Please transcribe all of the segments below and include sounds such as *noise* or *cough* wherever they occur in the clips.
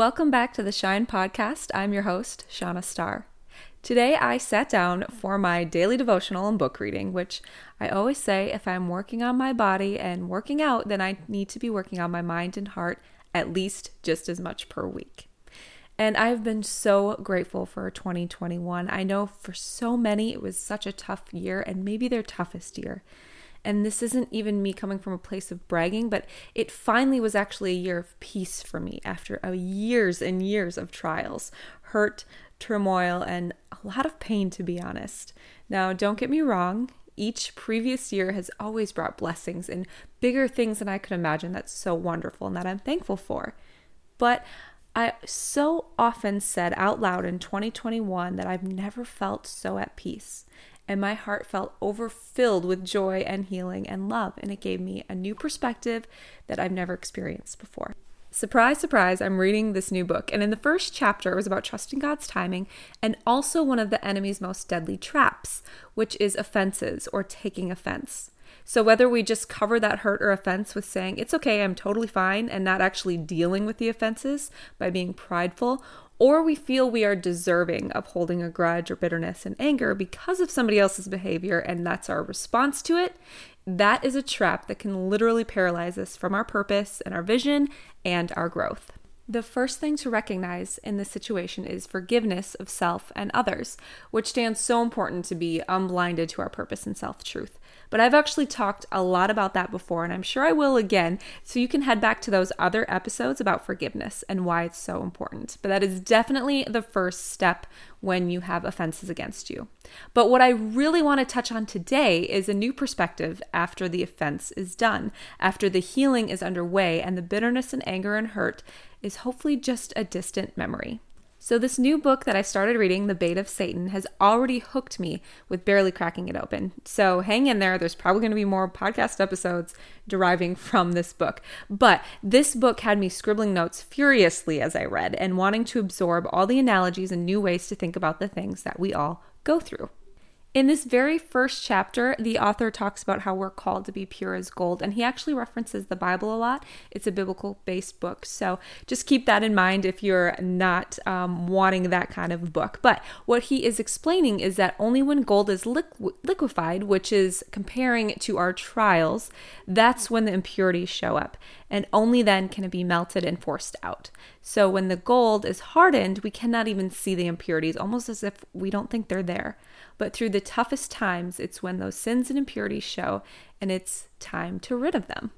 Welcome back to the Shine Podcast. I'm your host, Shanna Star. Today I sat down for my daily devotional and book reading, which I always say if I'm working on my body and working out, then I need to be working on my mind and heart at least just as much per week. And I've been so grateful for 2021. I know for so many it was such a tough year and maybe their toughest year. And this isn't even me coming from a place of bragging, but it finally was actually a year of peace for me after years and years of trials, hurt, turmoil, and a lot of pain, to be honest. Now, don't get me wrong, each previous year has always brought blessings and bigger things than I could imagine that's so wonderful and that I'm thankful for. But I so often said out loud in 2021 that I've never felt so at peace. And my heart felt overfilled with joy and healing and love. And it gave me a new perspective that I've never experienced before. Surprise, surprise, I'm reading this new book. And in the first chapter, it was about trusting God's timing and also one of the enemy's most deadly traps, which is offenses or taking offense. So, whether we just cover that hurt or offense with saying, it's okay, I'm totally fine, and not actually dealing with the offenses by being prideful, or we feel we are deserving of holding a grudge or bitterness and anger because of somebody else's behavior, and that's our response to it, that is a trap that can literally paralyze us from our purpose and our vision and our growth. The first thing to recognize in this situation is forgiveness of self and others, which stands so important to be unblinded to our purpose and self truth. But I've actually talked a lot about that before, and I'm sure I will again. So you can head back to those other episodes about forgiveness and why it's so important. But that is definitely the first step when you have offenses against you. But what I really want to touch on today is a new perspective after the offense is done, after the healing is underway, and the bitterness and anger and hurt is hopefully just a distant memory. So, this new book that I started reading, The Bait of Satan, has already hooked me with barely cracking it open. So, hang in there. There's probably going to be more podcast episodes deriving from this book. But this book had me scribbling notes furiously as I read and wanting to absorb all the analogies and new ways to think about the things that we all go through. In this very first chapter, the author talks about how we're called to be pure as gold, and he actually references the Bible a lot. It's a biblical based book, so just keep that in mind if you're not um, wanting that kind of book. But what he is explaining is that only when gold is liqu- liquefied, which is comparing to our trials, that's when the impurities show up, and only then can it be melted and forced out. So when the gold is hardened, we cannot even see the impurities, almost as if we don't think they're there. But through the toughest times, it's when those sins and impurities show, and it's time to rid of them.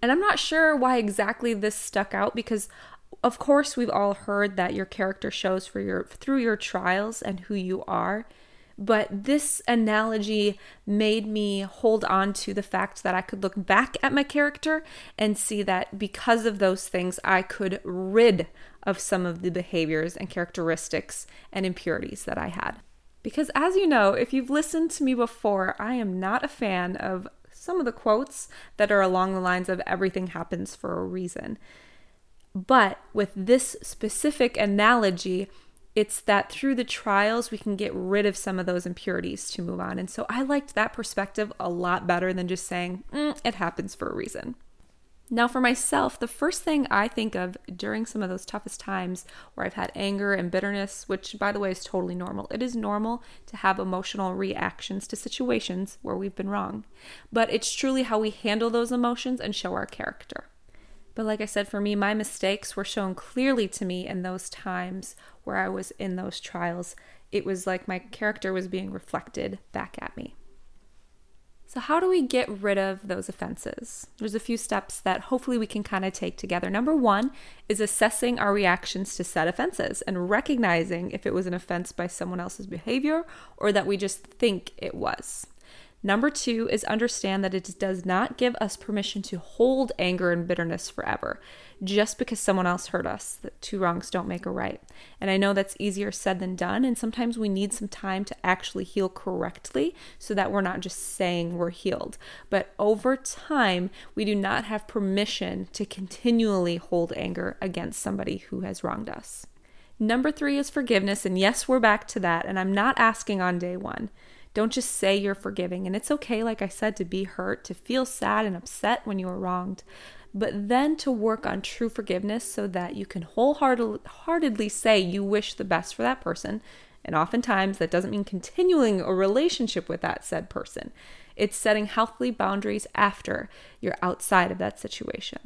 And I'm not sure why exactly this stuck out because of course we've all heard that your character shows for your through your trials and who you are. But this analogy made me hold on to the fact that I could look back at my character and see that because of those things, I could rid of some of the behaviors and characteristics and impurities that I had. Because, as you know, if you've listened to me before, I am not a fan of some of the quotes that are along the lines of everything happens for a reason. But with this specific analogy, it's that through the trials, we can get rid of some of those impurities to move on. And so I liked that perspective a lot better than just saying, mm, it happens for a reason. Now, for myself, the first thing I think of during some of those toughest times where I've had anger and bitterness, which by the way is totally normal, it is normal to have emotional reactions to situations where we've been wrong. But it's truly how we handle those emotions and show our character. But like I said, for me, my mistakes were shown clearly to me in those times where I was in those trials. It was like my character was being reflected back at me. So, how do we get rid of those offenses? There's a few steps that hopefully we can kind of take together. Number one is assessing our reactions to said offenses and recognizing if it was an offense by someone else's behavior or that we just think it was. Number two is understand that it does not give us permission to hold anger and bitterness forever just because someone else hurt us. That two wrongs don't make a right. And I know that's easier said than done. And sometimes we need some time to actually heal correctly so that we're not just saying we're healed. But over time, we do not have permission to continually hold anger against somebody who has wronged us. Number three is forgiveness. And yes, we're back to that. And I'm not asking on day one. Don't just say you're forgiving. And it's okay, like I said, to be hurt, to feel sad and upset when you were wronged. but then to work on true forgiveness so that you can wholeheartedly say you wish the best for that person. And oftentimes that doesn't mean continuing a relationship with that said person. It's setting healthy boundaries after you're outside of that situation.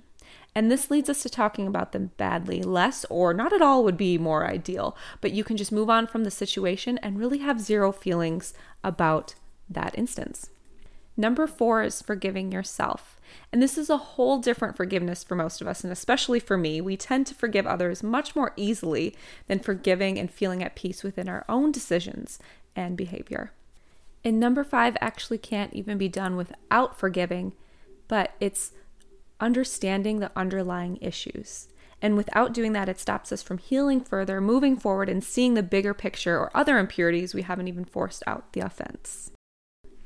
And this leads us to talking about them badly. Less or not at all would be more ideal, but you can just move on from the situation and really have zero feelings about that instance. Number four is forgiving yourself. And this is a whole different forgiveness for most of us, and especially for me. We tend to forgive others much more easily than forgiving and feeling at peace within our own decisions and behavior. And number five actually can't even be done without forgiving, but it's understanding the underlying issues. And without doing that, it stops us from healing further, moving forward, and seeing the bigger picture or other impurities we haven't even forced out the offense.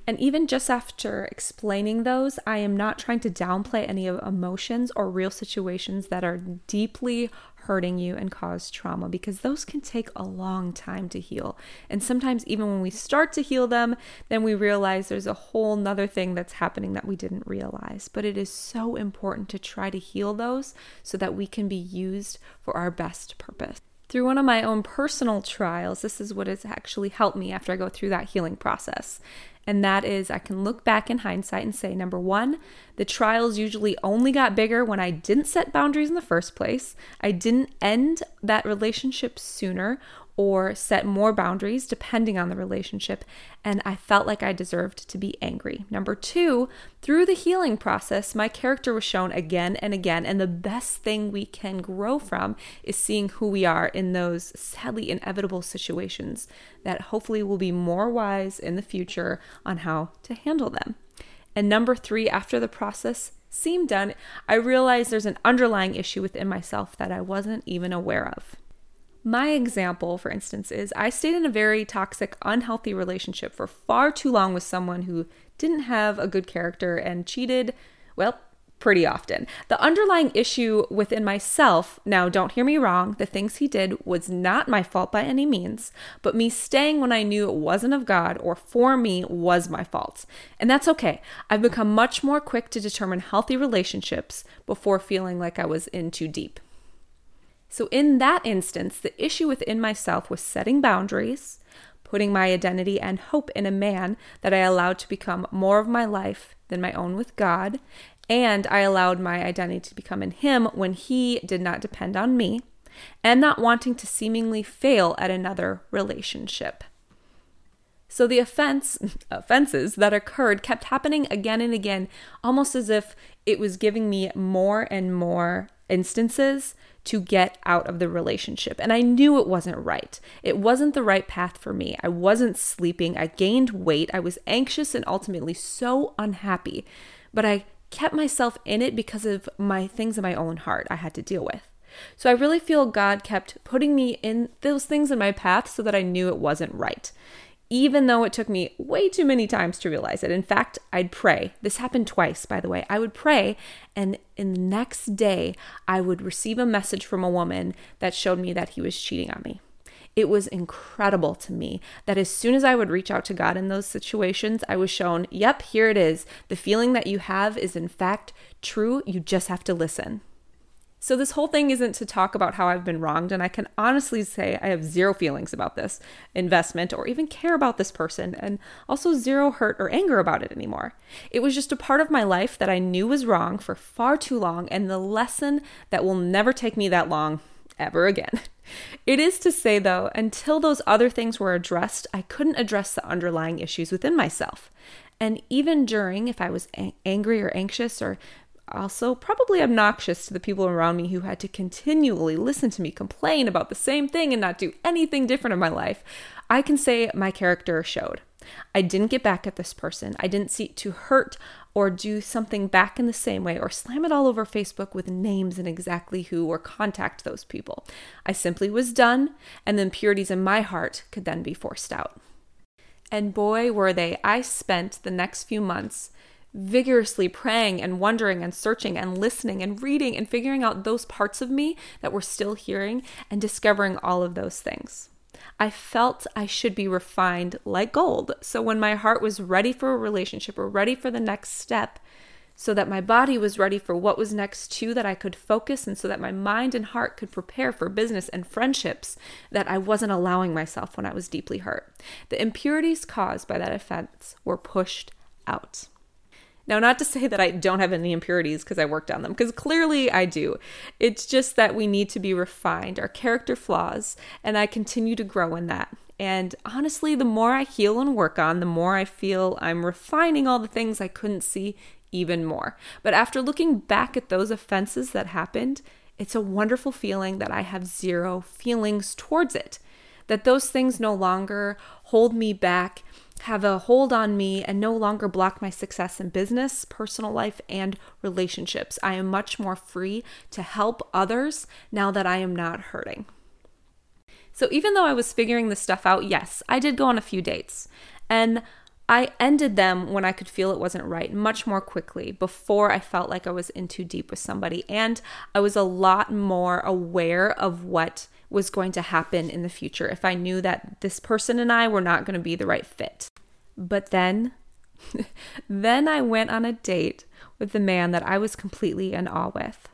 And even just after explaining those, I am not trying to downplay any emotions or real situations that are deeply hurting you and cause trauma because those can take a long time to heal. And sometimes, even when we start to heal them, then we realize there's a whole nother thing that's happening that we didn't realize. But it is so important to try to heal those so that we can be used for our best purpose. Through one of my own personal trials, this is what has actually helped me after I go through that healing process. And that is, I can look back in hindsight and say, number one, the trials usually only got bigger when I didn't set boundaries in the first place. I didn't end that relationship sooner or set more boundaries depending on the relationship, and I felt like I deserved to be angry. Number two, through the healing process, my character was shown again and again, and the best thing we can grow from is seeing who we are in those sadly inevitable situations that hopefully will be more wise in the future on how to handle them. And number three, after the process seemed done, I realized there's an underlying issue within myself that I wasn't even aware of. My example, for instance, is I stayed in a very toxic, unhealthy relationship for far too long with someone who didn't have a good character and cheated, well, pretty often. The underlying issue within myself, now don't hear me wrong, the things he did was not my fault by any means, but me staying when I knew it wasn't of God or for me was my fault. And that's okay. I've become much more quick to determine healthy relationships before feeling like I was in too deep. So, in that instance, the issue within myself was setting boundaries, putting my identity and hope in a man that I allowed to become more of my life than my own with God, and I allowed my identity to become in him when he did not depend on me, and not wanting to seemingly fail at another relationship. So the offense *laughs* offenses that occurred kept happening again and again, almost as if it was giving me more and more instances to get out of the relationship. And I knew it wasn't right. It wasn't the right path for me. I wasn't sleeping. I gained weight. I was anxious and ultimately so unhappy. But I kept myself in it because of my things in my own heart I had to deal with. So I really feel God kept putting me in those things in my path so that I knew it wasn't right even though it took me way too many times to realize it. In fact, I'd pray. This happened twice, by the way. I would pray, and in the next day, I would receive a message from a woman that showed me that he was cheating on me. It was incredible to me that as soon as I would reach out to God in those situations, I was shown, yep, here it is. The feeling that you have is in fact true. You just have to listen. So, this whole thing isn't to talk about how I've been wronged, and I can honestly say I have zero feelings about this investment or even care about this person, and also zero hurt or anger about it anymore. It was just a part of my life that I knew was wrong for far too long, and the lesson that will never take me that long ever again. *laughs* It is to say, though, until those other things were addressed, I couldn't address the underlying issues within myself. And even during, if I was angry or anxious or also probably obnoxious to the people around me who had to continually listen to me complain about the same thing and not do anything different in my life, I can say my character showed. I didn't get back at this person. I didn't seek to hurt or do something back in the same way or slam it all over Facebook with names and exactly who or contact those people. I simply was done, and the impurities in my heart could then be forced out. And boy, were they. I spent the next few months vigorously praying and wondering and searching and listening and reading and figuring out those parts of me that were still hearing and discovering all of those things. I felt I should be refined like gold. So when my heart was ready for a relationship or ready for the next step, so that my body was ready for what was next too, that I could focus, and so that my mind and heart could prepare for business and friendships that I wasn't allowing myself when I was deeply hurt. The impurities caused by that offense were pushed out. Now, not to say that I don't have any impurities because I worked on them, because clearly I do. It's just that we need to be refined, our character flaws, and I continue to grow in that. And honestly, the more I heal and work on, the more I feel I'm refining all the things I couldn't see even more. But after looking back at those offenses that happened, it's a wonderful feeling that I have zero feelings towards it. That those things no longer hold me back, have a hold on me, and no longer block my success in business, personal life, and relationships. I am much more free to help others now that I am not hurting. So even though I was figuring this stuff out, yes, I did go on a few dates. And I ended them when I could feel it wasn't right, much more quickly, before I felt like I was in too deep with somebody. And I was a lot more aware of what was going to happen in the future if I knew that this person and I were not going to be the right fit. But then, *laughs* then I went on a date with the man that I was completely in awe with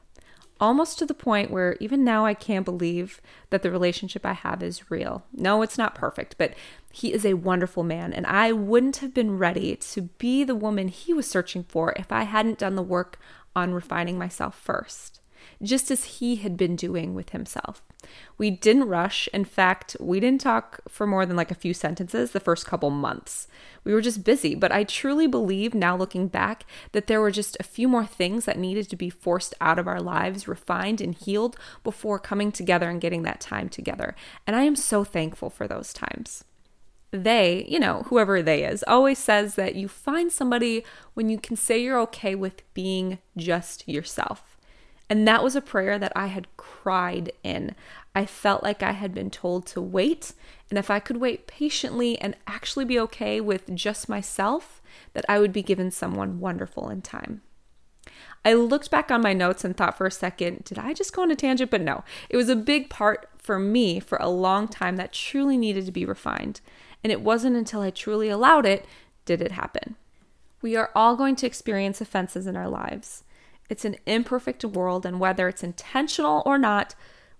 almost to the point where even now I can't believe that the relationship I have is real. No, it's not perfect, but he is a wonderful man, and I wouldn't have been ready to be the woman he was searching for if I hadn't done the work on refining myself first just as he had been doing with himself. We didn't rush. In fact, we didn't talk for more than like a few sentences the first couple months. We were just busy, but I truly believe now looking back that there were just a few more things that needed to be forced out of our lives, refined and healed before coming together and getting that time together. And I am so thankful for those times they, you know, whoever they is, always says that you find somebody when you can say you're okay with being just yourself. And that was a prayer that I had cried in. I felt like I had been told to wait, and if I could wait patiently and actually be okay with just myself, that I would be given someone wonderful in time. I looked back on my notes and thought for a second, did I just go on a tangent? But no, it was a big part for me for a long time that truly needed to be refined. And it wasn't until I truly allowed it did it happen. We are all going to experience offenses in our lives. It's an imperfect world, and whether it's intentional or not,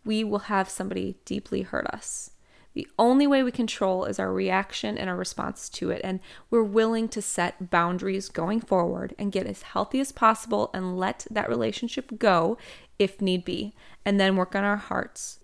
we will have somebody deeply hurt us. The only way we control is our reaction and our response to it. And we're willing to set boundaries going forward and get as healthy as possible and let that relationship go if need be, and then work on our hearts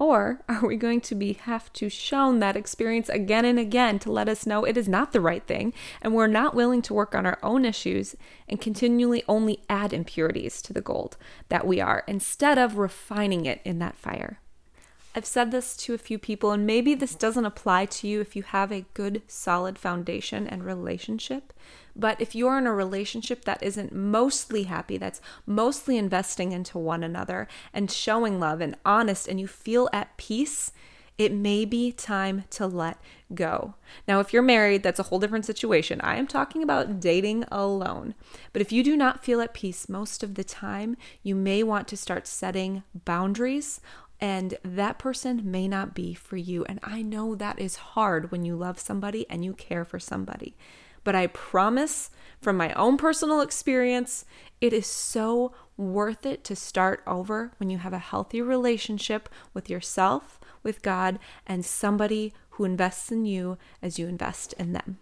or are we going to be have to shown that experience again and again to let us know it is not the right thing and we're not willing to work on our own issues and continually only add impurities to the gold that we are instead of refining it in that fire? I've said this to a few people, and maybe this doesn't apply to you if you have a good, solid foundation and relationship. But if you're in a relationship that isn't mostly happy, that's mostly investing into one another and showing love and honest, and you feel at peace, it may be time to let go. Now, if you're married, that's a whole different situation. I am talking about dating alone. But if you do not feel at peace most of the time, you may want to start setting boundaries and that person may not be for you. And I know that is hard when you love somebody and you care for somebody. But I promise from my own personal experience, it is so worth it to start over when you have a healthy relationship with yourself, with God, and somebody who invests in you as you invest in them.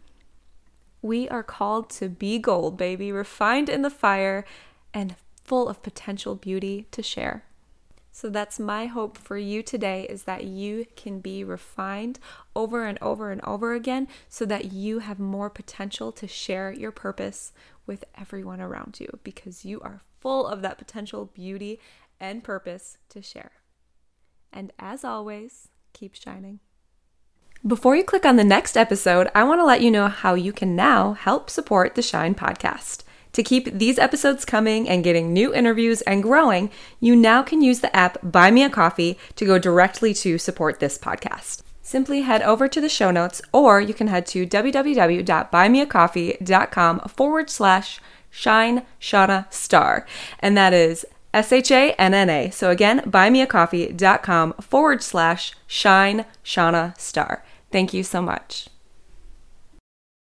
We are called to be gold, baby, refined in the fire and full of potential beauty to share. So that's my hope for you today is that you can be refined over and over and over again so that you have more potential to share your purpose with everyone around you because you are full of that potential beauty and purpose to share. And as always, keep shining. Before you click on the next episode, I want to let you know how you can now help support the Shine podcast. To keep these episodes coming and getting new interviews and growing, you now can use the app Buy Me a Coffee to go directly to support this podcast. Simply head over to the show notes, or you can head to www.buymeacoffee.com forward slash shine Shanna star. And that is S H A N N A. So again, buymeacoffee.com forward slash shine Shanna star. Thank you so much.